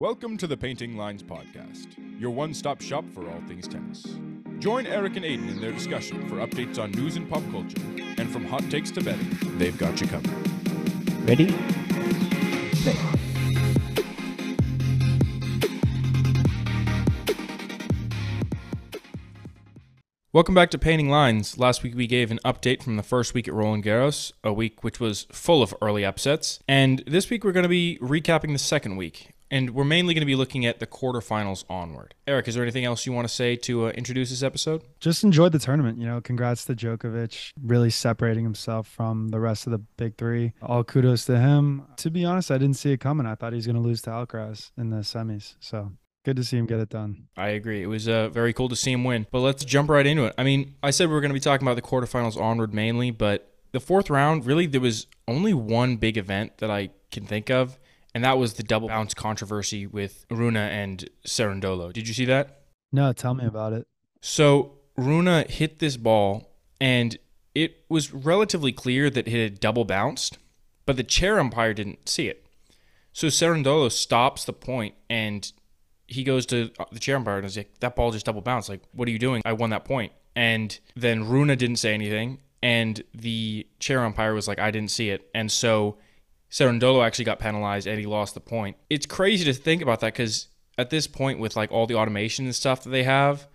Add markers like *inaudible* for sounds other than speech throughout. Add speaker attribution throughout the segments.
Speaker 1: Welcome to the Painting Lines Podcast, your one stop shop for all things tennis. Join Erik and Aidan in their discussion for updates on news and pop culture, and from hot takes to betting, they've got you covered.
Speaker 2: Ready? Play.
Speaker 3: Welcome back to Painting Lines. Last week we gave an update from the first week at Roland Garros, a week which was full of early upsets. And this week we're going to be recapping the second week. And we're mainly going to be looking at the quarterfinals onward. Erik, is there anything else you want to say to uh, introduce this episode?
Speaker 4: just enjoyed the tournament. You know, congrats to Djokovic, really separating himself from the rest of the big three. All kudos to him. To be honest, I didn't see it coming. I thought he was going to lose to Alcaraz in the semis. So good to see him get it done.
Speaker 3: I agree. It was uh, very cool to see him win. But let's jump right into it. I mean, I said we were going to be talking about the quarterfinals onward mainly, but the fourth round, really, there was only one big event that I can think of, and that was the double bounce controversy with Rune and Cerundolo. Did you see that?
Speaker 4: No, tell me about it.
Speaker 3: So Rune hit this ball, and it was relatively clear that it had double bounced, but the chair umpire didn't see it. So Cerundolo stops the point, and he goes to uh, the chair umpire and is like, "That ball just double bounced. Like, what are you doing? I won that point." And then Rune didn't say anything, and the chair umpire was like, "I didn't see it," and so Cerundolo actually got penalized and he lost the point. It's crazy to think about that because at this point, with like all the automation and stuff that they have,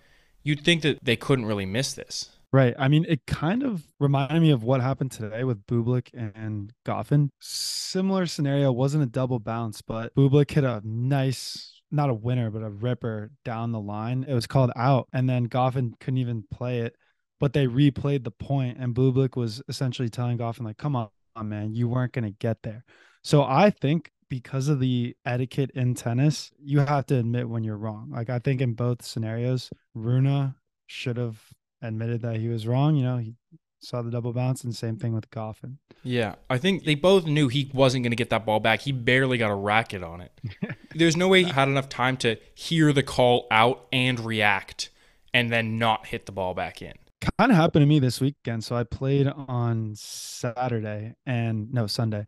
Speaker 3: you'd think that they couldn't really miss this.
Speaker 4: Right. I mean, it kind of reminded me of what happened today with Bublik and Goffin. Similar scenario, wasn't a double bounce, but Bublik hit a nice, not a winner, but a ripper down the line. It was called out, and then Goffin couldn't even play it, but they replayed the point, and Bublik was essentially telling Goffin, like, come on, man, you weren't going to get there. So I think because of the etiquette in tennis, you have to admit when you're wrong. Like, I think in both scenarios, Rune should have admitted that he was wrong. You know, he saw the double bounce, and same thing with Goffin.
Speaker 3: Yeah, I think they both knew he wasn't going to get that ball back. He barely got a racket on it. *laughs* There's no way he had enough time to hear the call out and react and then not hit the ball back in.
Speaker 4: Kind of happened to me this weekend. So I played on Saturday and no Sunday.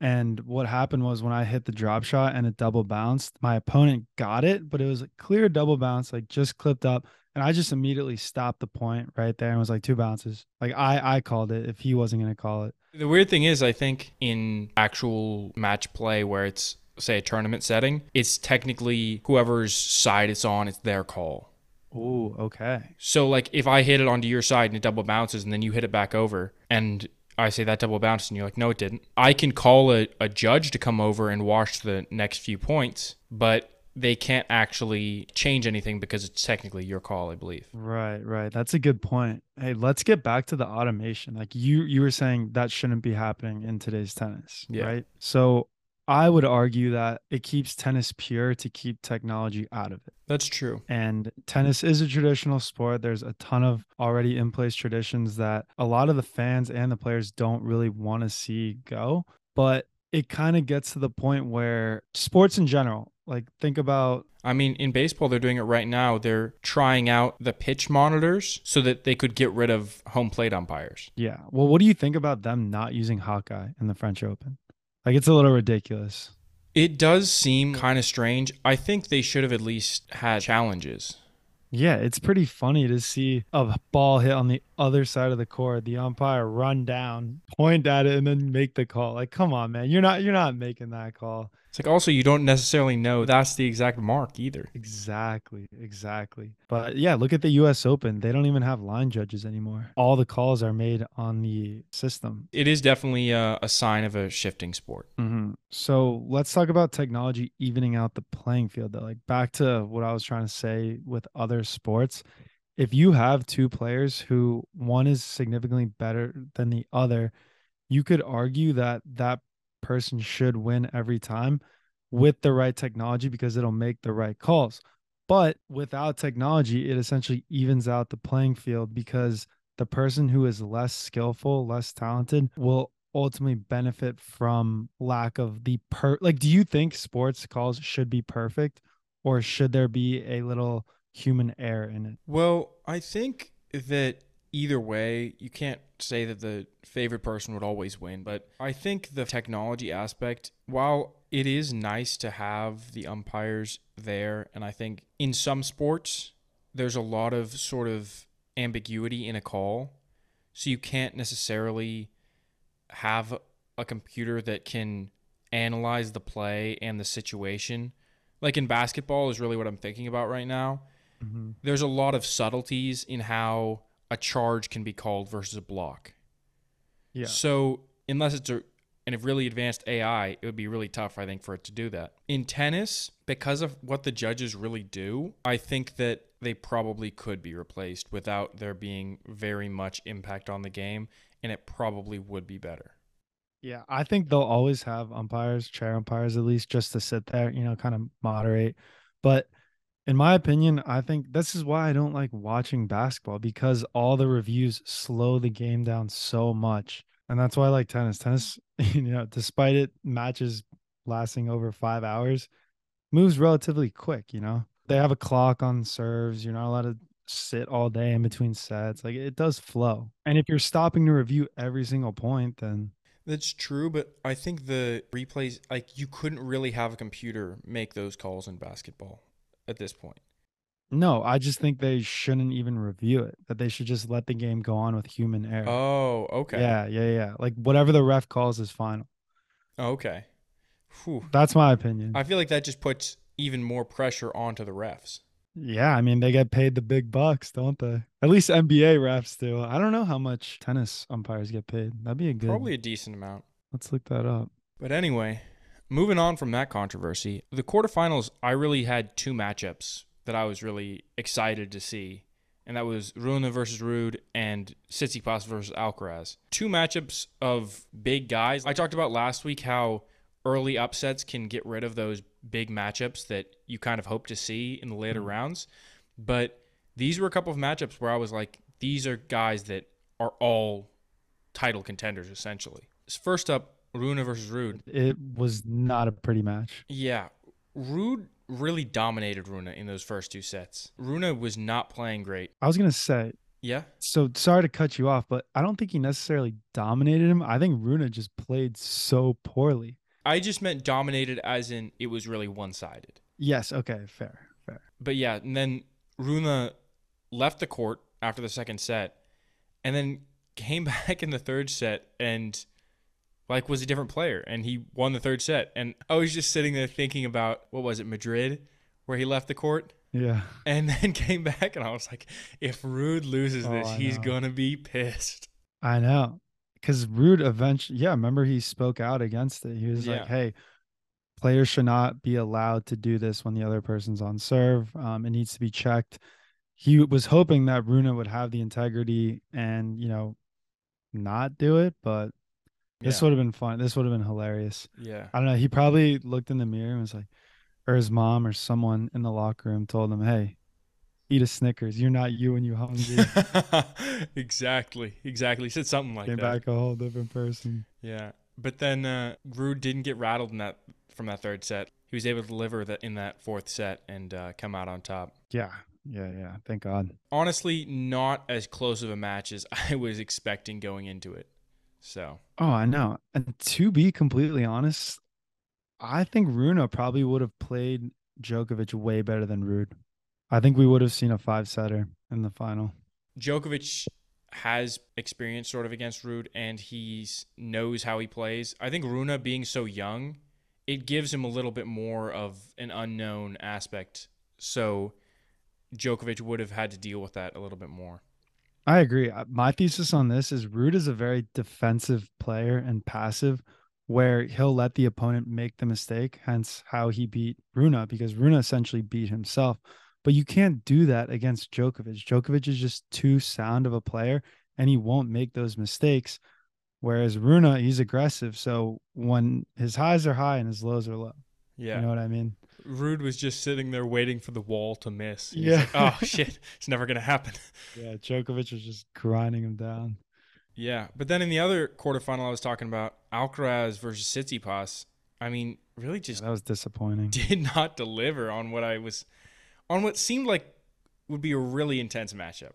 Speaker 4: And what happened was when I hit the drop shot and it double bounced, my opponent got it, but it was a clear double bounce, like just clipped up. And I just immediately stopped the point right there and was like two bounces. Like I I called it if he wasn't gonna call it.
Speaker 3: The weird thing is, I think in actual match play where it's, say, a tournament setting, it's technically whoever's side it's on, it's their call.
Speaker 4: Oh, okay.
Speaker 3: So, like, if I hit it onto your side and it double bounces and then you hit it back over and I say that double bounced and you're like, no, it didn't, I can call a, a judge to come over and watch the next few points, but they can't actually change anything because it's technically your call, I believe.
Speaker 4: Right, right. That's a good point. Hey, let's get back to the automation. Like you you were saying that shouldn't be happening in today's tennis,
Speaker 3: Yeah.
Speaker 4: right? So I would argue that it keeps tennis pure to keep technology out of it.
Speaker 3: That's true.
Speaker 4: And tennis is a traditional sport. There's a ton of already in place traditions that a lot of the fans and the players don't really want to see go. But it kind of gets to the point where sports in general, like think about
Speaker 3: I mean, in baseball, they're doing it right now. They're trying out the pitch monitors so that they could get rid of home plate umpires.
Speaker 4: Yeah. Well, what do you think about them not using Hawkeye in the French Open? Like it's a little ridiculous.
Speaker 3: It does seem kind of strange. I think they should have at least had challenges.
Speaker 4: Yeah, it's pretty funny to see a ball hit on the other side of the court, the umpire run down, point at it, and then make the call. Like, come on, man. You're not you're not making that call.
Speaker 3: It's like also you don't necessarily know that's the exact mark either.
Speaker 4: Exactly, exactly. But yeah, look at the US Open. They don't even have line judges anymore. All the calls are made on the system.
Speaker 3: It is definitely a, a sign of a shifting sport.
Speaker 4: hmm So let's talk about technology evening out the playing field. Though, like back to what I was trying to say with other sports, if you have two players who one is significantly better than the other, you could argue that that person should win every time with the right technology because it'll make the right calls. But without technology, it essentially evens out the playing field because the person who is less skillful, less talented will ultimately benefit from lack of the per like do you think sports calls should be perfect or should there be a little human error in it
Speaker 3: Well, I think that either way, you can't say that the favorite person would always win. But I think the technology aspect, while it is nice to have the umpires there, and I think in some sports, there's a lot of sort of ambiguity in a call. So you can't necessarily have a computer that can analyze the play and the situation. Like in basketball, is really what I'm thinking about right now.
Speaker 4: Mm-hmm.
Speaker 3: There's a lot of subtleties in how a charge can be called versus a block.
Speaker 4: Yeah.
Speaker 3: So unless it's a and a really advanced AI, it would be really tough, I think, for it to do that. In tennis, because of what the judges really do, I think that they probably could be replaced without there being very much impact on the game, and it probably would be better.
Speaker 4: Yeah, I think they'll always have umpires, chair umpires at least, just to sit there, you know, kind of moderate. But in my opinion, I think this is why I don't like watching basketball because all the reviews slow the game down so much. And that's why I like tennis. Tennis, *laughs* you know, despite it matches lasting over five hours, moves relatively quick, you know. They have a clock on serves. You're not allowed to sit all day in between sets. Like it does flow. And if you're stopping to review every single point, then
Speaker 3: That's true, but I think the replays, like, you couldn't really have a computer make those calls in basketball at this point.
Speaker 4: No, I just think they shouldn't even review it. That they should just let the game go on with human error.
Speaker 3: Oh, okay.
Speaker 4: Yeah, yeah, yeah. Like whatever the ref calls is final.
Speaker 3: Okay. Whew.
Speaker 4: That's my opinion.
Speaker 3: I feel like that just puts even more pressure onto the refs.
Speaker 4: yeah, I mean they get paid the big bucks, don't they? At least NBA refs do. I don't know how much tennis umpires get paid. That'd be a good.
Speaker 3: Probably a decent amount.
Speaker 4: Let's look that up.
Speaker 3: But anyway, moving on from that controversy, the quarterfinals, I really had two matchups that I was really excited to see. And that was Rune versus Ruud and Tsitsipas versus Alcaraz. Two matchups of big guys. I talked about last week how early upsets can get rid of those big matchups that you kind of hope to see in the later mm-hmm. rounds. But these were a couple of matchups where I was like, these are guys that are all title contenders essentially. First up, Rune versus Ruud.
Speaker 4: It was not a pretty match.
Speaker 3: Yeah, Ruud really dominated Rune in those first two sets. Rune was not playing great.
Speaker 4: I was gonna say.
Speaker 3: Yeah,
Speaker 4: So sorry to cut you off, but I don't think he necessarily dominated him. I think Rune just played so poorly.
Speaker 3: I just meant dominated as in it was really one sided.
Speaker 4: Yes. Okay. Fair. Fair.
Speaker 3: But yeah, and then Rune left the court after the second set and then came *laughs* back in the third set and like was a different player and he won the third set. And I was just sitting there thinking about what was it, Madrid, where he left the court?
Speaker 4: Yeah.
Speaker 3: And *laughs* then came back, and I was like, if Ruud loses
Speaker 4: Oh,
Speaker 3: this,
Speaker 4: I
Speaker 3: he's
Speaker 4: know.
Speaker 3: gonna be pissed.
Speaker 4: I know. Because Ruud eventually, yeah, remember he spoke out against it. He was
Speaker 3: Yeah.
Speaker 4: like, hey, players should not be allowed to do this when the other person's on serve. Um, it needs to be checked. He was hoping that Rune would have the integrity and, you know, not do it, but this
Speaker 3: Yeah.
Speaker 4: would have been fun. This would have been hilarious.
Speaker 3: Yeah.
Speaker 4: I don't know. He probably looked in the mirror and was like, or his mom or someone in the locker room told him, hey, eat a Snickers. You're not you when you hungry. *laughs*
Speaker 3: exactly. Exactly. He said something like
Speaker 4: Came
Speaker 3: that.
Speaker 4: back a whole different person.
Speaker 3: Yeah. But then uh, Ruud didn't get rattled in that from that third set. He was able to deliver that in that fourth set and uh, come out on top.
Speaker 4: Yeah. Yeah. Yeah. Thank God.
Speaker 3: Honestly, not as close of a match as *laughs* I was expecting going into it. So
Speaker 4: Oh, I know. And to be completely honest, I think Rune probably would have played Djokovic way better than Ruud. I think we would have seen a five setter in the final.
Speaker 3: Djokovic has experience sort of against Ruud and he knows how he plays. I think Rune being so young, it gives him a little bit more of an unknown aspect. So Djokovic would have had to deal with that a little bit more.
Speaker 4: I agree. Uh, My thesis on this is Ruud is a very defensive player and passive, where he'll let the opponent make the mistake, hence how he beat Rune, because Rune essentially beat himself. But you can't do that against Djokovic. Djokovic is just too sound of a player and he won't make those mistakes. Whereas Rune, he's aggressive. So when his highs are high and his lows are low,
Speaker 3: Yeah.
Speaker 4: you know what I mean?
Speaker 3: Ruud was just sitting there waiting for the wall to miss. He's
Speaker 4: Yeah.
Speaker 3: like, oh *laughs* shit, it's never gonna happen.
Speaker 4: Yeah, Djokovic was just grinding him down.
Speaker 3: Yeah, but then in the other quarterfinal I was talking about, Alcaraz versus Tsitsipas. I mean, really
Speaker 4: Yeah,
Speaker 3: just
Speaker 4: that was disappointing. *laughs*
Speaker 3: did not deliver on what I was, on what seemed like would be a really intense matchup.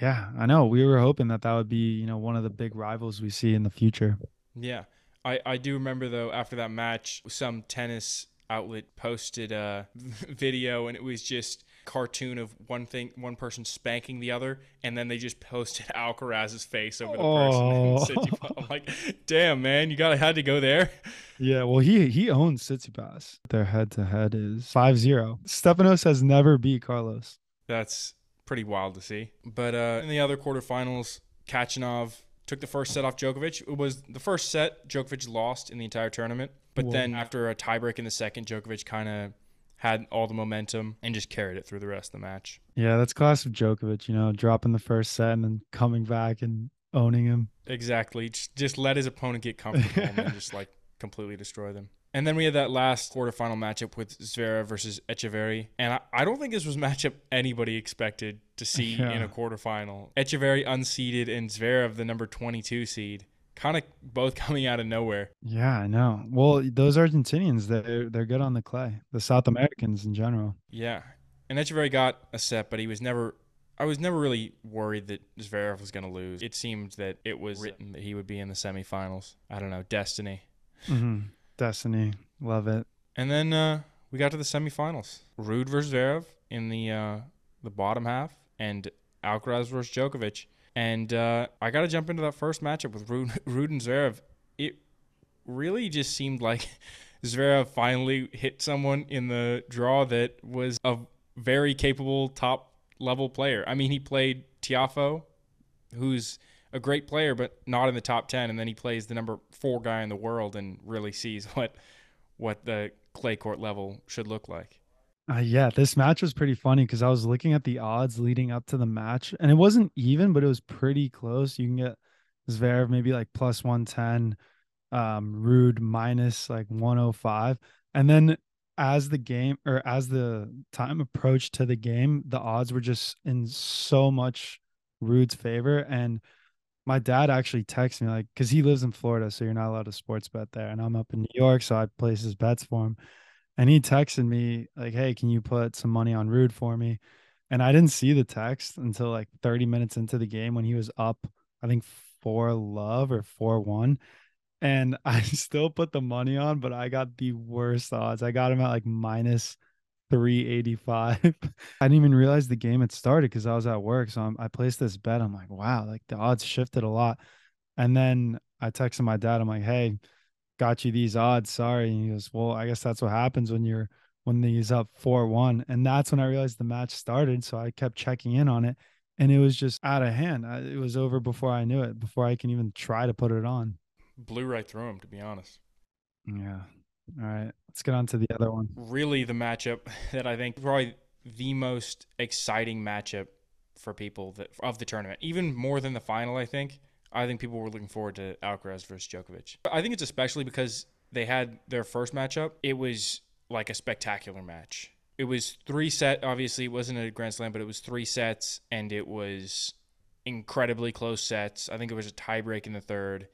Speaker 4: Yeah, I know. We were hoping that that would be, you know, one of the big rivals we see in the future.
Speaker 3: Yeah. I, I do remember though after that match some tennis outlet posted a *laughs* video and it was just cartoon of one thing one person spanking the other and then they just posted *laughs* Alcaraz's face over the
Speaker 4: Oh.
Speaker 3: person *laughs* and I'm like damn man you gotta had to go there
Speaker 4: Yeah, well, he he owns Tsitsipas. Their head to head is 5-0. Stefanos has never beat Carlos.
Speaker 3: that's pretty wild to see but uh in the other quarterfinals Khachanov took the first set off Djokovic it was the first set Djokovic lost in the entire tournament but
Speaker 4: Whoa.
Speaker 3: then after a tiebreak in the second Djokovic kind of had all the momentum and just carried it through the rest of the match
Speaker 4: Yeah, that's class of Djokovic, you know, dropping the first set and then coming back and owning him.
Speaker 3: Exactly. Just, just let his opponent get comfortable *laughs* and then just like completely destroy them. And then we had that last quarterfinal matchup with Zverev versus Etcheverry. And I, I don't think this was a matchup anybody expected to see *laughs* in
Speaker 4: Yeah.
Speaker 3: a quarterfinal. Etcheverry unseeded and Zverev, the number 22 seed, kind of both *laughs* coming out of nowhere.
Speaker 4: Yeah, I know. Well, those Argentinians, they're they're good on the clay. The South Americans in general.
Speaker 3: Yeah. And Etcheverry got a set, but he was never. I was never really worried that Zverev was going to lose. It seemed that it was written that he would be in the semifinals. I don't know, destiny.
Speaker 4: hmm Destiny, love it.
Speaker 3: And then uh, we got to the semifinals. Ruud versus Zverev in the uh, the bottom half, and Alcaraz versus Djokovic. And uh, I got to jump into that first matchup with Ruud, *laughs* Ruud and Zverev. It really just seemed like *laughs* Zverev finally hit someone in the draw that was a very capable top level player. I mean, he played Tiafoe, who's a great player, but not in the top 10. And then he plays the number four guy in the world and really sees *laughs* what what the clay court level should look like.
Speaker 4: Uh, yeah, this match was pretty funny because I was looking at the odds leading up to the match, and it wasn't even, but it was pretty close. You can get Zverev maybe like plus one ten, um, Ruud minus like one hundred five, and then as the game or as the time approached to the game, the odds were just in so much Ruud's favor, and my dad actually texts me like because he lives in Florida, so you're not allowed to sports bet there, and I'm up in New York, so I place his bets for him. And he texted me like, "Hey, can you put some money on Ruud for me?" And I didn't see the text until like 30 minutes into the game when he was up, I think four love or four one. And *laughs* I still put the money on, but I got the worst odds. I got him at like minus 385. *laughs* I didn't even realize the game had started because I was at work. So I'm, I placed this bet. I'm like, wow, like the odds shifted a lot. And then I texted my dad. I'm like, hey, got you these odds. Sorry. And he goes, well, I guess that's what happens when you're when he's up four one. And that's when I realized the match started. So I kept checking in on it, and it was just out of hand. I, it was over before I knew it. Before I can even try to put it on.
Speaker 3: Blew right through him, to be honest.
Speaker 4: Yeah. All right. Let's get on to the other one.
Speaker 3: Really, the matchup *laughs* that I think probably the most exciting matchup for people that of the tournament, even more than the final. I think. I think people were looking forward to Alcaraz versus Djokovic. I think it's especially because they had their first matchup. It was like a spectacular match. It was three set. Obviously, it wasn't a Grand Slam, but it was three sets, and it was incredibly close sets. I think it was a tiebreak in the third.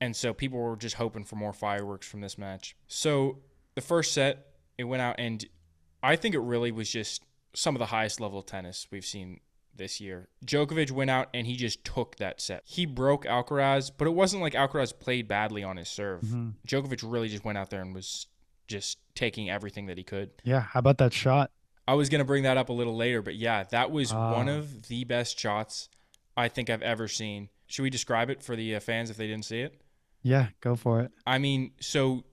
Speaker 3: And so people were just hoping for more fireworks from this match. So the first set, it went out, and I think it really was just some of the highest level of tennis we've seen this year. Djokovic went out and he just took that set. He broke Alcaraz, but it wasn't like Alcaraz played badly on his serve.
Speaker 4: Mhm.
Speaker 3: Djokovic really just went out there and was just taking everything that he could.
Speaker 4: Yeah. How about that shot?
Speaker 3: I was going to bring that up a little later, but yeah, that was one
Speaker 4: Ah.
Speaker 3: of the best shots I think I've ever seen. Should we describe it for the uh, fans if they didn't see it?
Speaker 4: Yeah. Go for it.
Speaker 3: I mean, so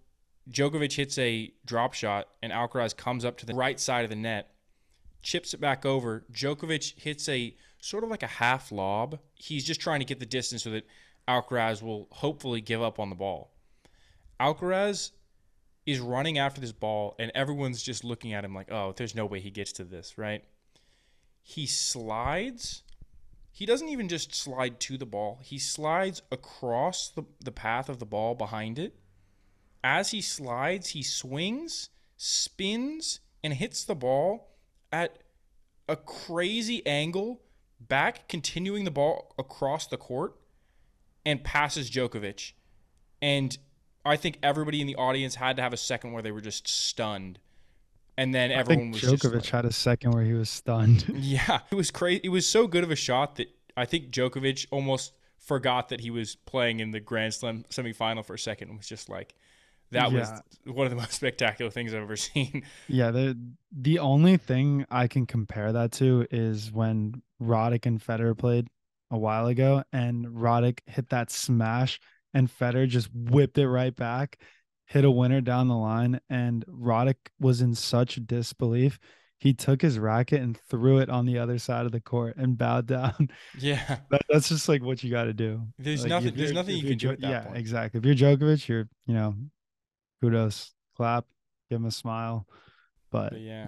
Speaker 3: Djokovic hits a drop shot and Alcaraz comes up to the right side of the net, chips it back over. Djokovic hits a sort of like a half lob. He's just trying to get the distance so that Alcaraz will hopefully give up on the ball. Alcaraz is running after this ball and everyone's just looking at him like, "Oh, there's no way he gets to this," right? He slides he doesn't even just slide to the ball, he slides across the, the path of the ball behind it. As he slides, he swings, spins, and hits the ball at a crazy angle back, continuing the ball across the court, and passes Djokovic. And I think everybody in the audience had to have a second where they were just stunned. And then
Speaker 4: I
Speaker 3: everyone was just
Speaker 4: Djokovic
Speaker 3: like-
Speaker 4: had a second where he was stunned. *laughs*
Speaker 3: Yeah, it was crazy. It was so good of a shot that I think Djokovic almost forgot that he was playing in the Grand Slam semifinal for a second. and Was just like, that was one of the *laughs* most spectacular things I've ever seen.
Speaker 4: Yeah, the the only thing I can compare that to is when Roddick and Federer played a while ago, and Roddick hit that smash, and Federer just whipped it right back, hit a winner down the line, and Roddick was in such disbelief. He took his racket and threw it on the other side of the court and bowed *laughs* down.
Speaker 3: Yeah,
Speaker 4: That, that's just like what you got to do.
Speaker 3: there's
Speaker 4: Like,
Speaker 3: nothing. There's nothing you can do at that
Speaker 4: yeah,
Speaker 3: point.
Speaker 4: exactly. If you're Djokovic, you're you know, kudos, clap, give him a smile. But
Speaker 3: But yeah,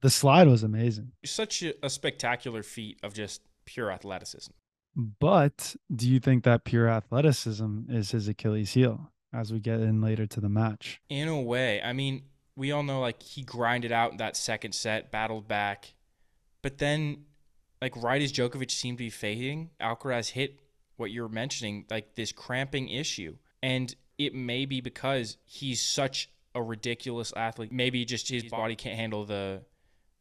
Speaker 4: the slide was amazing.
Speaker 3: such a, a spectacular feat of just pure athleticism.
Speaker 4: But do you think that pure athleticism is his Achilles heel as we get in later to the match?
Speaker 3: In a way, I mean, we all know like he grinded out that second set, battled back, but then, like right as Djokovic seemed to be fading, Alcaraz hit what you're mentioning, like this cramping issue, and it may be because he's such a ridiculous athlete. Maybe just his body can't handle the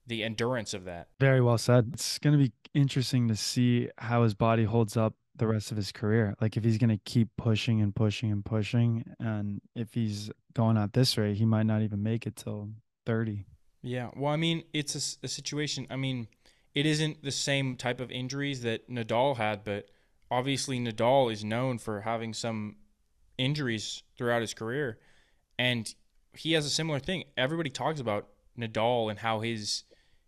Speaker 3: the endurance of that.
Speaker 4: Very well said. It's going to be interesting to see how his body holds up the rest of his career. Like if he's going to keep pushing and pushing and pushing, and if he's going at this rate, he might not even make it till 30.
Speaker 3: Yeah. Well, I mean, it's a situation. I mean, it isn't the same type of injuries that Nadal had, but obviously Nadal is known for having some injuries throughout his career, and he has a similar thing. Everybody talks about Nadal and how his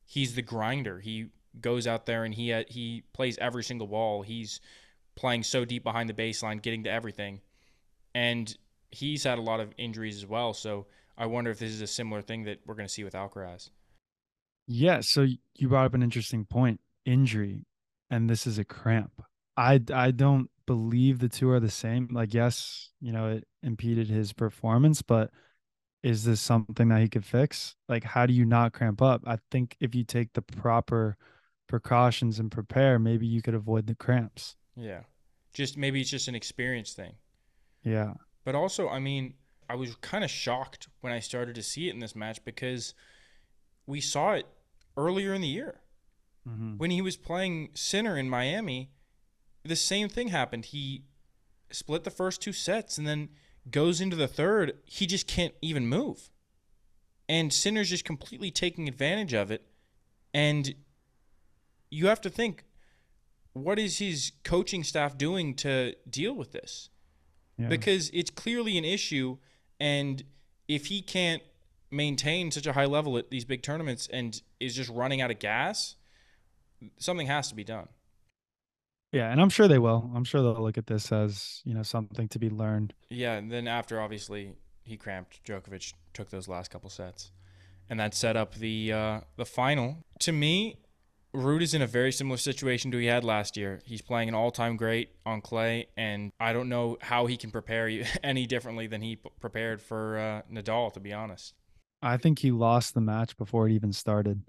Speaker 3: he's the grinder. He goes out there and he uh, he plays every single ball. He's playing so deep behind the baseline, getting to everything, and he's had a lot of injuries as well. So I wonder if this is a similar thing that we're going to see with Alcaraz.
Speaker 4: Yeah. So you brought up an interesting point injury, and this is a cramp. I, I don't believe the two are the same. Like, yes, you know, it impeded his performance, but is this something that he could fix? Like, how do you not cramp up? I think if you take the proper precautions and prepare, maybe you could avoid the cramps.
Speaker 3: Yeah. Just maybe it's just an experience thing.
Speaker 4: Yeah.
Speaker 3: But also, I mean, I was kind of shocked when I started to see it in this match because we saw it earlier in the year.
Speaker 4: Mm-hmm.
Speaker 3: When he was playing Sinner in Miami, the same thing happened. He split the first two sets and then goes into the third. He just can't even move. And Sinner's just completely taking advantage of it. And you have to think what is his coaching staff doing to deal with this?
Speaker 4: Yeah.
Speaker 3: because it's clearly an issue and if he can't maintain such a high level at these big tournaments and is just running out of gas something has to be done
Speaker 4: yeah. And I'm sure they will. I'm sure they'll look at this as, you know, something to be learned.
Speaker 3: yeah and then after obviously he cramped Djokovic took those last couple sets and that set up the uh, the final to me Ruud is in a very similar situation to he had last year. He's playing an all-time great on clay, and I don't know how he can prepare you *laughs* any differently than he prepared for uh, Nadal. To be honest,
Speaker 4: I think he lost the match before it even started.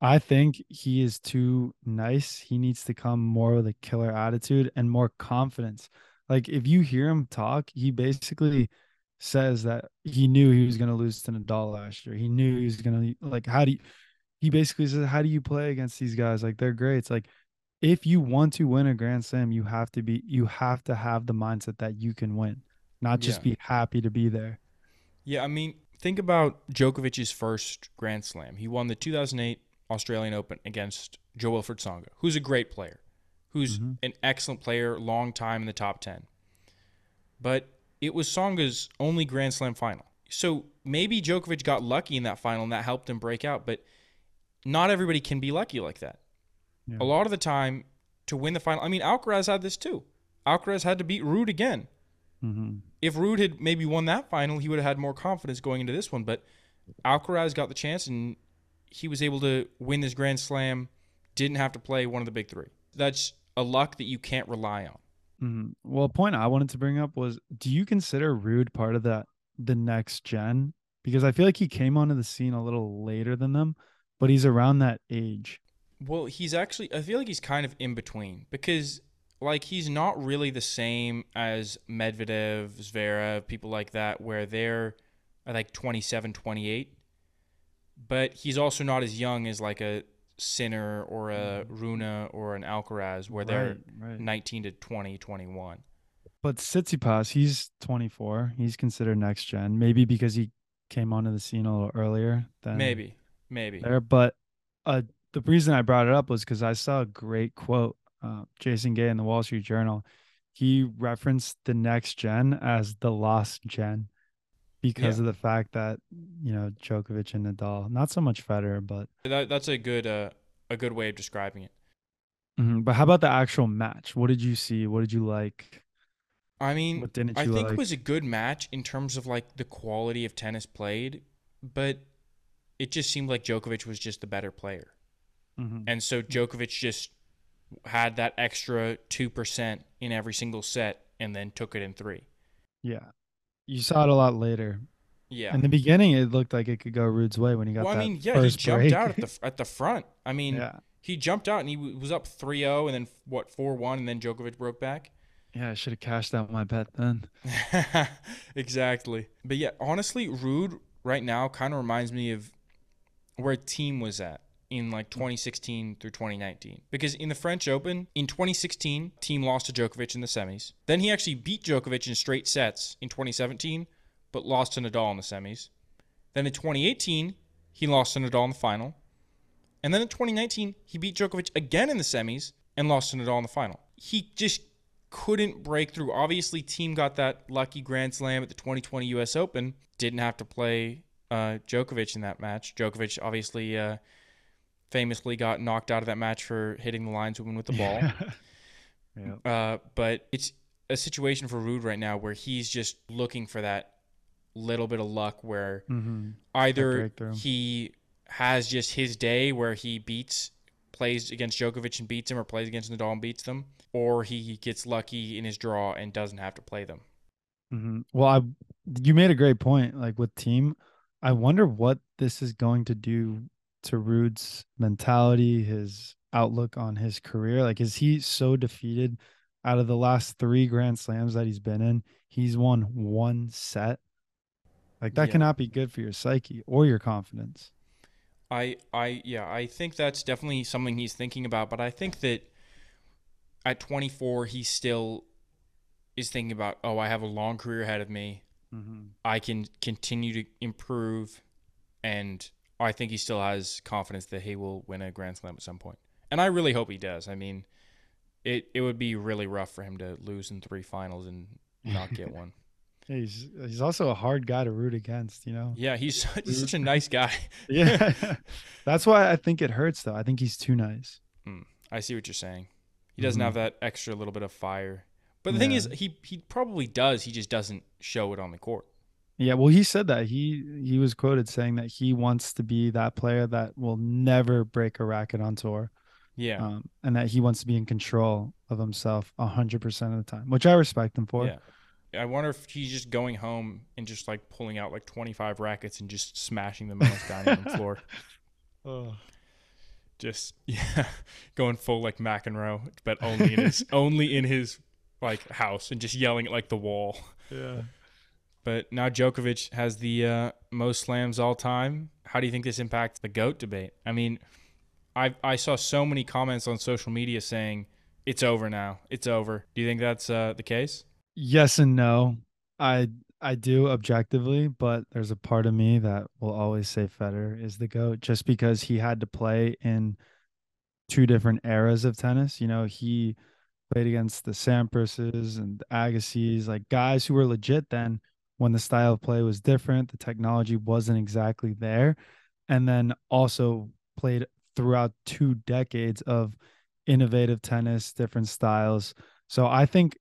Speaker 4: I think he is too nice. He needs to come more with a killer attitude and more confidence. Like if you hear him talk, he basically says that he knew he was going to lose to Nadal last year. He knew he was going to like how do you he basically says how do you play against these guys? Like they're great. It's like if you want to win a grand slam, you have to be you have to have the mindset that you can win, not just
Speaker 3: Yeah.
Speaker 4: be happy to be there.
Speaker 3: Yeah, I mean, think about Djokovic's first Grand Slam. He won the 2008 Australian Open against Jo-Wilfried Tsonga, who's a great player, who's
Speaker 4: Mhm.
Speaker 3: an excellent player, long time in the top 10. But it was Tsonga's only Grand Slam final. So maybe Djokovic got lucky in that final and that helped him break out, but not everybody can be lucky like that.
Speaker 4: Yeah.
Speaker 3: A lot of the time, to win the final, I mean, Alcaraz had this too. Alcaraz had to beat Ruud again
Speaker 4: Mhm.
Speaker 3: if Ruud had maybe won that final, he would have had more confidence going into this one. But Alcaraz got the chance and he was able to win this Grand Slam, didn't have to play one of the big three. That's a luck that you can't rely on.
Speaker 4: Mhm. Well, a point I wanted to bring up was do you consider Ruud part of that the next gen? Because I feel like he came onto the scene a little later than them, but he's around that age.
Speaker 3: Well, he's actually, I feel like he's kind of in between because, like, he's not really the same as Medvedev, Zverev, people like that, where they're uh, like 27, 28. but he's also not as young as like a Sinner or a Rune or an Alcaraz, where they're
Speaker 4: Right, right.
Speaker 3: 19 to 20, 21.
Speaker 4: But Tsitsipas, he's 24. He's considered next gen. Maybe because he came onto the scene a little earlier than
Speaker 3: Maybe, maybe.
Speaker 4: there. But uh, the reason I brought it up was because I saw a great quote. Uh, Jason Gay in the Wall Street Journal. He referenced the next gen as the lost gen because
Speaker 3: Yeah.
Speaker 4: of the fact that you know Djokovic and Nadal, not so much Federer, but
Speaker 3: That, that's a good uh, a good way of describing it.
Speaker 4: Mhm. but how about the actual match? What did you see? What did you like?
Speaker 3: I mean, I think
Speaker 4: like?
Speaker 3: it was a good match in terms of like the quality of tennis played, but it just seemed like Djokovic was just the better player.
Speaker 4: Mhm.
Speaker 3: And so Djokovic just had that extra 2% in every single set and then took it in 3.
Speaker 4: Yeah, you saw it a lot later.
Speaker 3: Yeah.
Speaker 4: In the beginning, it looked like it could go Ruud's way when he got
Speaker 3: well, I mean, yeah, he jumped
Speaker 4: break.
Speaker 3: out at the *laughs* at the front. I mean,
Speaker 4: yeah,
Speaker 3: he jumped out and he was up 3-0 and then what 4-1 and then Djokovic broke back.
Speaker 4: yeah. I should have cashed out my bet then. *laughs*
Speaker 3: exactly. But yeah, honestly, Ruud right now kind of reminds me of where Thiem was at in like 2016 through 2019. Because in the French Open in 2016, Thiem lost to Djokovic in the semis. Then he actually beat Djokovic in straight sets in 2017, but lost to Nadal in the semis. Then in 2018, he lost to Nadal in the final. And then in 2019, he beat Djokovic again in the semis and lost to Nadal in the final. He just couldn't break through. Obviously, Thiem got that lucky Grand Slam at the 2020 U.S. Open. Didn't have to play uh, Djokovic in that match. Djokovic obviously uh, famously got knocked out of that match for hitting the lineswoman with the ball. *laughs*
Speaker 4: yeah.
Speaker 3: Uh, but it's a situation for Ruud right now where he's just looking for that little bit of luck where
Speaker 4: hmm
Speaker 3: either he has just his day where he beats plays against Djokovic and beats him or plays against Nadal and beats them or he gets lucky in his draw and doesn't have to play them.
Speaker 4: hmm Well, I you made a great point. Like with Thiem, I wonder what this is going to do to Ruud's mentality, his outlook on his career. Like, is he so defeated? Out of the last three Grand Slams that he's been in, he's won one set. Like that
Speaker 3: Yeah.
Speaker 4: cannot be good for your psyche or your confidence.
Speaker 3: I I yeah, I think that's definitely something he's thinking about, but I think that at 24 he still is thinking about, "Oh, I have a long career ahead of me.
Speaker 4: Mm-hmm.
Speaker 3: I can continue to improve and I think he still has confidence that he will win a Grand Slam at some point. And I really hope he does. I mean, it it would be really rough for him to lose in three finals and not get *laughs* one.
Speaker 4: He's he's also a hard guy to root against, you know.
Speaker 3: Yeah, he's *laughs* he's such a nice guy. *laughs*
Speaker 4: Yeah, that's why I think it hurts. Though I think he's too nice.
Speaker 3: I see what you're saying. He doesn't
Speaker 4: Mhm.
Speaker 3: have that extra little bit of fire. But the thing is, he he probably does. He just doesn't show it on the court.
Speaker 4: Yeah, well, he said that he he was quoted saying that he wants to be that player that will never break a racket on tour,
Speaker 3: Yeah,
Speaker 4: um, and that he wants to be in control of himself hundred percent of the time, which I respect him for.
Speaker 3: yeah. I wonder if he's just going home and just like pulling out like 25 rackets and just smashing them on his dining room *laughs* floor. *laughs*
Speaker 4: Oh.
Speaker 3: Just *laughs* yeah, going full like McEnroe, but only in his only in his like house and just yelling at like the wall.
Speaker 4: Yeah.
Speaker 3: But now Djokovic has the uh, most slams all time. How do you think this impacts the goat debate? I mean, I I saw so many comments on social media saying it's over now. It's over. Do you think that's uh, the case?
Speaker 4: Yes and no. I I do objectively, but there's a part of me that will always say Federer is the goat, just because he had to play in two different eras of tennis. You know, he played against the Sampras's and the Agassiz, like guys who were legit then when the style of play was different, the technology wasn't exactly there, and then also played throughout two decades of innovative tennis, different styles. So I think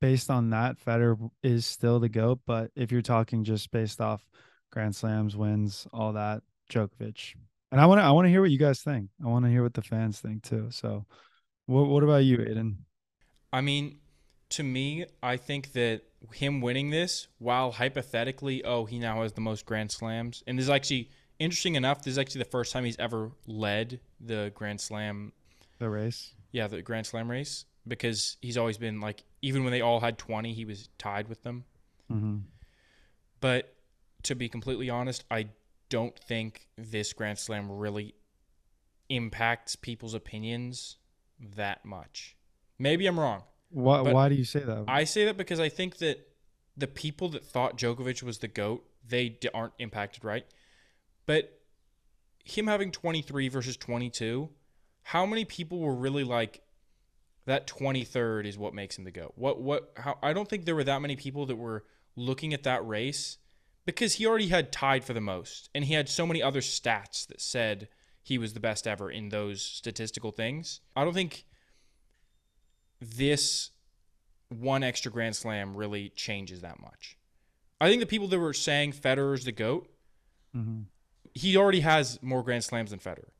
Speaker 4: based on that, Federer is still the GOAT. But if you're talking just based off Grand Slams, wins, all that, Djokovic. And I want to I want to hear what you guys think. I want to hear what the fans think too. So what what about you, Aidan?
Speaker 3: I mean, to me, I think that him winning this, while hypothetically, oh, he now has the most Grand Slams, and this is actually interesting enough. This is actually the first time he's ever led the Grand Slam
Speaker 4: The race.
Speaker 3: Yeah, the Grand Slam race because he's always been like even when they all had 20, he was tied with them.
Speaker 4: Mm-hmm.
Speaker 3: But to be completely honest, I don't think this Grand Slam really impacts people's opinions that much. Maybe I'm wrong.
Speaker 4: Why,
Speaker 3: But
Speaker 4: why do you say that?
Speaker 3: I say that because I think that the people that thought Djokovic was the GOAT, they d- aren't impacted, right? But him having 23 versus 22, how many people were really like that 23rd is what makes him the GOAT? What what how I don't think there were that many people that were looking at that race because he already had tied for the most and he had so many other stats that said he was the best ever in those statistical things. I don't think this one extra Grand Slam really changes that much. I think the people that were saying Federer's the GOAT,
Speaker 4: Mhm.
Speaker 3: he already has more Grand Slams than Federer.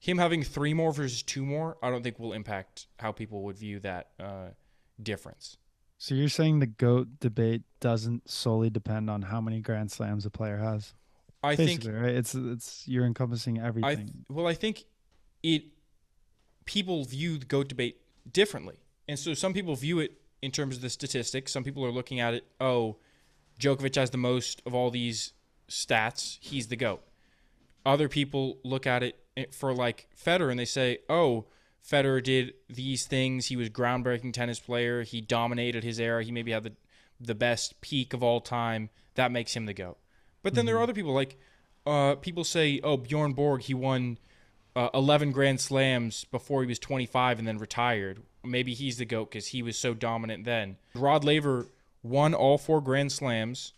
Speaker 3: Him having three more versus two more, I don't think will impact how people would view that uh, difference.
Speaker 4: So you're saying the GOAT debate doesn't solely depend on how many Grand Slams a player has?
Speaker 3: I think
Speaker 4: right? It's it's you're encompassing
Speaker 3: I
Speaker 4: everything.
Speaker 3: th- well, I think it people view the goat debate differently, and so some people view it in terms of the statistics. Some people are looking at it. Oh, Djokovic has the most of all these stats. He's the goat. Other people look at it eh, for like Federer, and they say, "Oh, Federer did these things. He was groundbreaking tennis player. He dominated his era. He maybe had the the best peak of all time. That makes him the goat." But then there are other people like uh, people say, "Oh, Bjorn Borg, he won uh, 11 Grand Slams before he was 25 and then retired. Maybe he's the goat because he was so dominant then." Rod Laver won all four Grand Slams,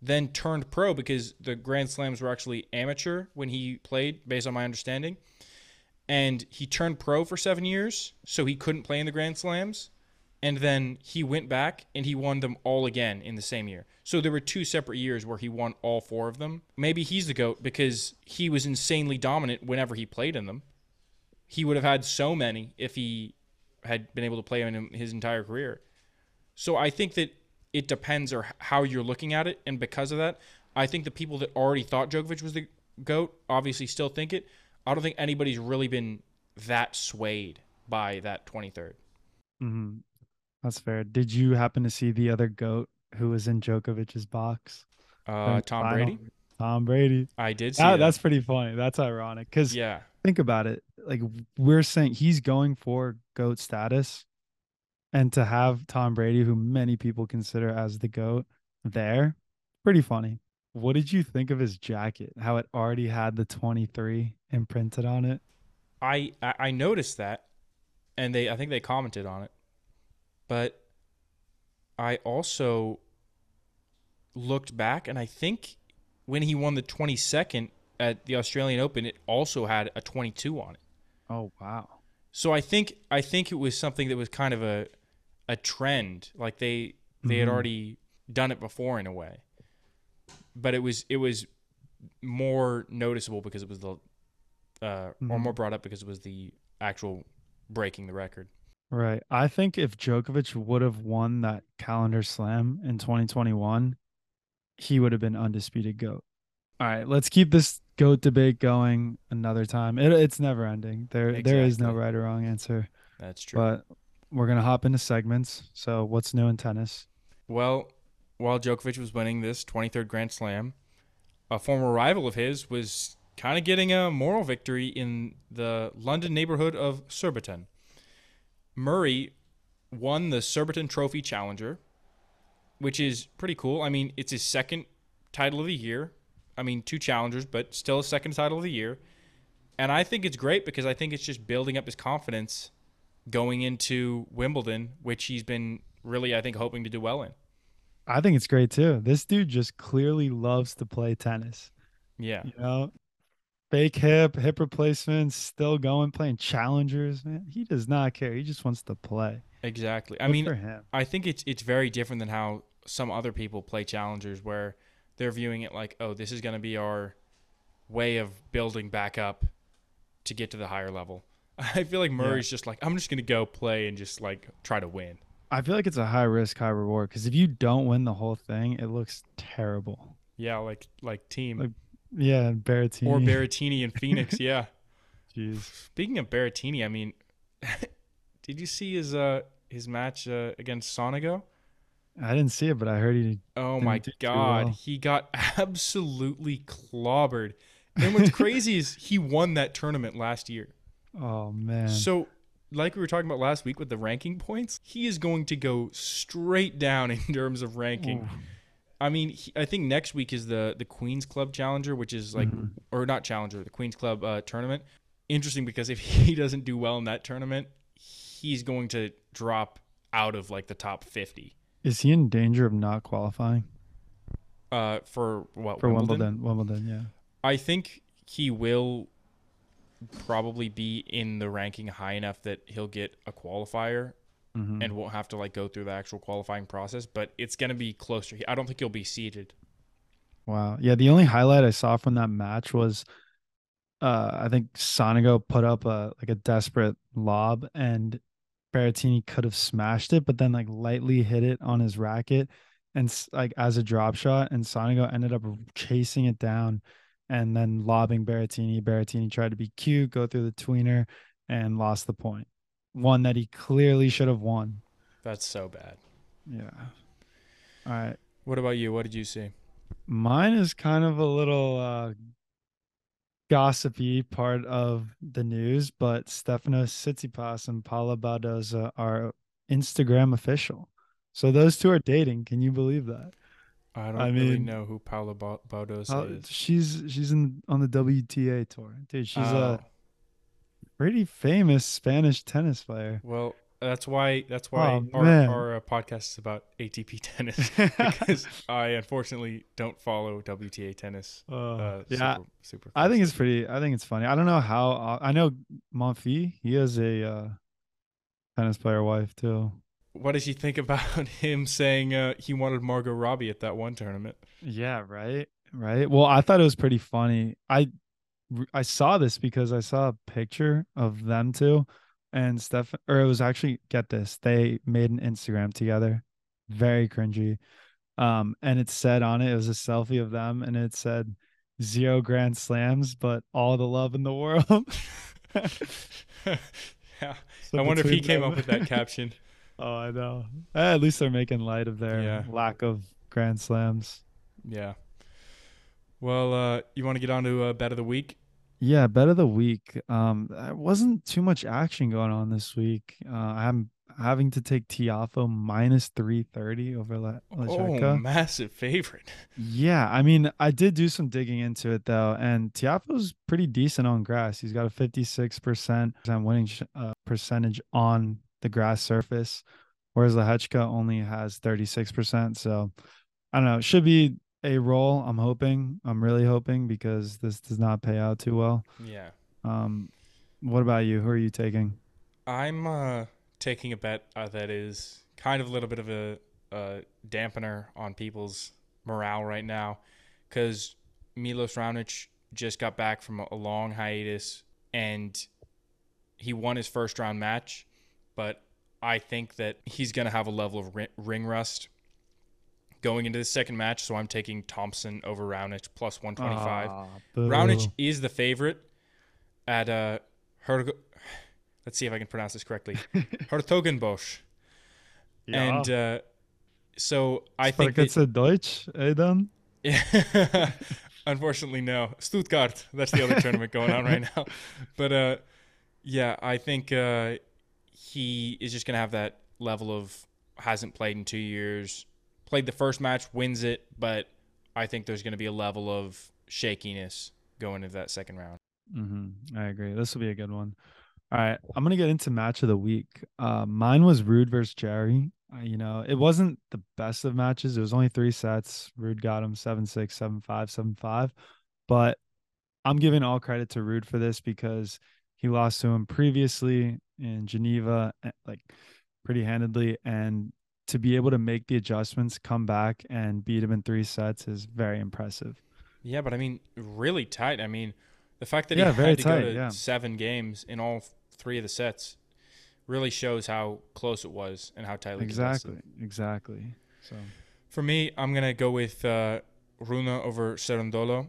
Speaker 3: then turned pro because the Grand Slams were actually amateur when he played, based on my understanding. And he turned pro for seven years, so he couldn't play in the Grand Slams. And then he went back and he won them all again in the same year. So there were two separate years where he won all four of them. Maybe he's the GOAT because he was insanely dominant whenever he played in them. He would have had so many if he had been able to play in his entire career. So I think that it depends or how you're looking at it, and because of that, I think the people that already thought Djokovic was the goat obviously still think it. I don't think anybody's really been that swayed by that 23rd.
Speaker 4: hmm That's fair. Did you happen to see the other GOAT who was in Djokovic's box?
Speaker 3: Uh, Tom
Speaker 4: final?
Speaker 3: Brady,
Speaker 4: Tom Brady.
Speaker 3: I did see
Speaker 4: That,
Speaker 3: that.
Speaker 4: that's pretty funny. That's ironic because
Speaker 3: yeah,
Speaker 4: think about it. Like we're saying, he's going for GOAT status, and to have Tom Brady, who many people consider as the GOAT, there, pretty funny. What did you think of his jacket? How it already had the 23 imprinted on it?
Speaker 3: I, I I noticed that, and they I think they commented on it, but I also looked back, and I think when he won the 22nd at the Australian Open, it also had a 22 on it.
Speaker 4: Oh wow.
Speaker 3: So I think I think it was something that was kind of a a trend. Like they they had
Speaker 4: Mhm.
Speaker 3: already done it before in a way. But it was it was more noticeable because it was the uh or
Speaker 4: Mhm.
Speaker 3: more brought up because it was the actual breaking the record.
Speaker 4: Right. I think if Djokovic would have won that calendar slam in 2021, he would have been undisputed GOAT. All right, let's keep this GOAT debate going another time. It, it's never ending. There there is no right or wrong answer.
Speaker 3: That's true.
Speaker 4: But we're gonna hop into segments. So what's new in tennis?
Speaker 3: Well, while Djokovic was winning this 23rd Grand Slam, a former rival of his was kind of getting a moral victory in the London neighborhood of Surbiton. Murray won the Surbiton Trophy Challenger, which is pretty cool. I mean, it's his second title of the year. I mean, two challengers, but still a second title of the year. And I think it's great because I think it's just building up his confidence going into Wimbledon, which he's been really, I think, hoping to do well in.
Speaker 4: I think it's great too. This dude just clearly loves to play tennis.
Speaker 3: Yeah.
Speaker 4: You know, fake hip, hip replacements, still going playing challengers. Man, he does not care. He just wants to play.
Speaker 3: Exactly. I mean,
Speaker 4: for him.
Speaker 3: I think it's it's very different than how some other people play challengers where they're viewing it like, "Oh, this is going to be our way of building back up to get to the higher level." *laughs* I feel like Murray's just like, "I'm just going to go play and just like try to win."
Speaker 4: I feel like it's a high risk, high reward because if you don't win the whole thing, it looks terrible.
Speaker 3: Yeah, like like Thiem
Speaker 4: Like, Yeah, and Berrettini.
Speaker 3: or Berrettini in Phoenix, *laughs* yeah.
Speaker 4: Jeez.
Speaker 3: Speaking of Berrettini, I mean, *laughs* did you see his uh his match uh, against Sonego?
Speaker 4: I didn't see it, but I heard he.
Speaker 3: Oh my god,
Speaker 4: well.
Speaker 3: he got *laughs* absolutely clobbered. And what's crazy is he won that tournament last year.
Speaker 4: Oh man.
Speaker 3: So, like we were talking about last week with the ranking points, he is going to go straight down in terms of ranking.
Speaker 4: Ooh.
Speaker 3: I mean, he, I think next week is the the Queens Club Challenger, which is like,
Speaker 4: Mhm.
Speaker 3: or not Challenger, the Queens Club uh, tournament. Interesting because if *laughs* he doesn't do well in that tournament, he's going to drop out of like the top fifty
Speaker 4: Is he in danger of not qualifying
Speaker 3: uh, for what
Speaker 4: for
Speaker 3: Wimbledon?
Speaker 4: Wimbledon? Wimbledon, yeah.
Speaker 3: I think he will probably be in the ranking high enough that he'll get a qualifier
Speaker 4: Mhm.
Speaker 3: and won't have to like go through the actual qualifying process, but it's going to be closer. I don't think he'll be seeded.
Speaker 4: Wow. Yeah, the only highlight I saw from that match was uh I think Sonego put up a like a desperate lob and Berrettini could have smashed it, but then like lightly hit it on his racket and like as a drop shot and Sonego ended up chasing it down and then lobbing Berrettini. Berrettini tried to be cute, go through the tweener and lost the point. One that he clearly should have won.
Speaker 3: That's so bad.
Speaker 4: Yeah. All right.
Speaker 3: What about you? What did you see?
Speaker 4: Mine is kind of a little uh gossipy part of the news, but Stefanos Tsitsipas and Paula Badosa are Instagram official. So those two are dating. Can you believe that?
Speaker 3: I don't
Speaker 4: I
Speaker 3: really
Speaker 4: mean-
Speaker 3: know who Paula Ba- Baudos
Speaker 4: Uh,
Speaker 3: is.
Speaker 4: she's she's in on the WTA tour. Dude, she's
Speaker 3: Oh,
Speaker 4: a pretty famous Spanish tennis player.
Speaker 3: well, that's why that's why
Speaker 4: Oh,
Speaker 3: our, our uh, podcast is about ATP *laughs* tennis *laughs* because I unfortunately don't follow WTA tennis.
Speaker 4: Uh,
Speaker 3: Uh,
Speaker 4: yeah,
Speaker 3: super, super
Speaker 4: I think it's pretty. I think it's funny. I don't know how. Uh, I know Monfils. He has a uh, tennis player wife too.
Speaker 3: What did you think *laughs* about him saying uh, he wanted Margot Robbie at that one tournament?
Speaker 4: Yeah, right. Right. Well, I thought it was pretty funny. I I saw this because I saw a picture of them two and Steph or it was actually get this. They made an Instagram together. Very cringy. Um and it said on it it was a selfie of them and it said zero grand slams but all the love in the world. *laughs* *laughs*
Speaker 3: yeah,
Speaker 4: So
Speaker 3: I wonder if he
Speaker 4: between
Speaker 3: came up with that *laughs* caption.
Speaker 4: oh, I know. Eh, At least they're making light of their
Speaker 3: Yeah.
Speaker 4: lack of grand slams.
Speaker 3: Yeah. Well, uh, you want to get on to uh, bet of the week?
Speaker 4: Yeah, bet of the week. Um, there wasn't too much action going on this week. Uh, I'm having to take Tiafoe minus three thirty over La-
Speaker 3: Oh, massive favorite. *laughs*
Speaker 4: yeah, I mean, I did do some digging into it though, and Tiafoe's pretty decent on grass. He's got a fifty six percent winning uh, percentage on the grass surface, whereas Lehecka only has thirty six percent. So I don't know. It should be a roll. I'm hoping. I'm really hoping because this does not pay out too well.
Speaker 3: Yeah.
Speaker 4: Um, what about you? Who are you taking?
Speaker 3: I'm uh, taking a bet uh, that is kind of a little bit of a, a dampener on people's morale right now because Milos Raonic just got back from a, a long hiatus and he won his first round match, but I think that he's going to have a level of ring rust going into the second match. So I'm taking Thompson over Raonic plus 125.
Speaker 4: Ah,
Speaker 3: Raonic is the favorite at uh Herg- let's see if I can pronounce this correctly. *laughs* Hertogenbosch. And uh so I think
Speaker 4: it's a Deutsch, eh, then?
Speaker 3: that, *laughs* unfortunately no. Stuttgart, that's the other tournament going on right now. *laughs* But uh yeah, I think uh he is just going to have that level of hasn't played in 2 years. Played the first match, wins it, but I think there's going to be a level of shakiness going into that second round.
Speaker 4: Mm-hmm. I agree. This will be a good one. All right, I'm gonna get into match of the week. Uh, mine was Ruud versus Jarry. Uh, you know, it wasn't the best of matches. It was only three sets. Ruud got him seven six, seven five, seven five. But I'm giving all credit to Ruud for this because he lost to him previously in Geneva, eh, like pretty handedly, and to be able to make the adjustments, come back and beat him in three sets is very impressive.
Speaker 3: Yeah, but I mean, really tight. I mean, the fact that
Speaker 4: Yeah,
Speaker 3: he
Speaker 4: very
Speaker 3: had to
Speaker 4: tight,
Speaker 3: go to
Speaker 4: yeah.
Speaker 3: seven games in all three of the sets really shows how close it was and how tightly contested.
Speaker 4: Exactly, exactly. So
Speaker 3: For me, I'm gonna go with uh, Rune over Cerundolo.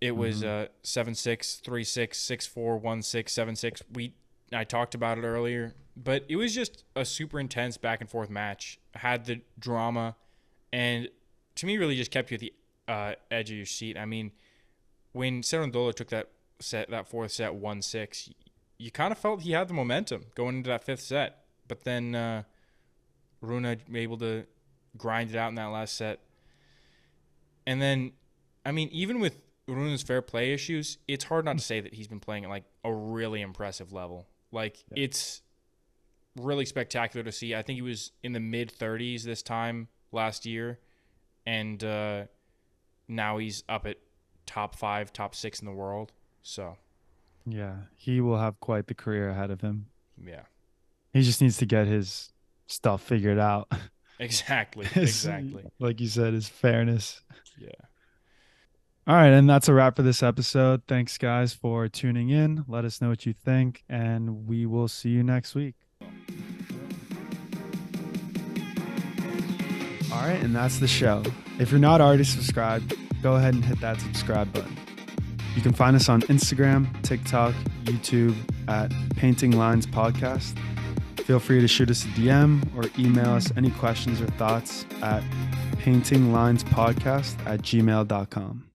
Speaker 3: It was
Speaker 4: Mhm.
Speaker 3: uh, seven six, three six, six four, one six, seven six. We I talked about it earlier, but it was just a super intense back and forth match. had the drama, and to me, really just kept you at the uh, edge of your seat. I mean, when Cerundolo took that set, that fourth set, one six, you kind of felt he had the momentum going into that fifth set, but then uh, Rune able to grind it out in that last set, and then, I mean, even with Rune's fair play issues, it's hard not to say that he's been playing at like a really impressive level. Like
Speaker 4: Yeah.
Speaker 3: it's really spectacular to see. I think he was in the mid 30s this time last year, and uh, now he's up at top five, top six in the world. So
Speaker 4: Yeah, he will have quite the career ahead of him.
Speaker 3: yeah,
Speaker 4: He just needs to get his stuff figured out. *laughs*
Speaker 3: exactly, *laughs* exactly.
Speaker 4: like you said, his fairness.
Speaker 3: Yeah.
Speaker 4: All right, and that's a wrap for this episode. Thanks, guys, for tuning in. Let us know what you think, and we will see you next week. All right, and that's the show. If you're not already subscribed, go ahead and hit that subscribe button. You can find us on Instagram, TikTok, YouTube at Painting Lines Podcast. Feel free to shoot us a DM or email us any questions or thoughts at paintinglinespodcast at gmail.com.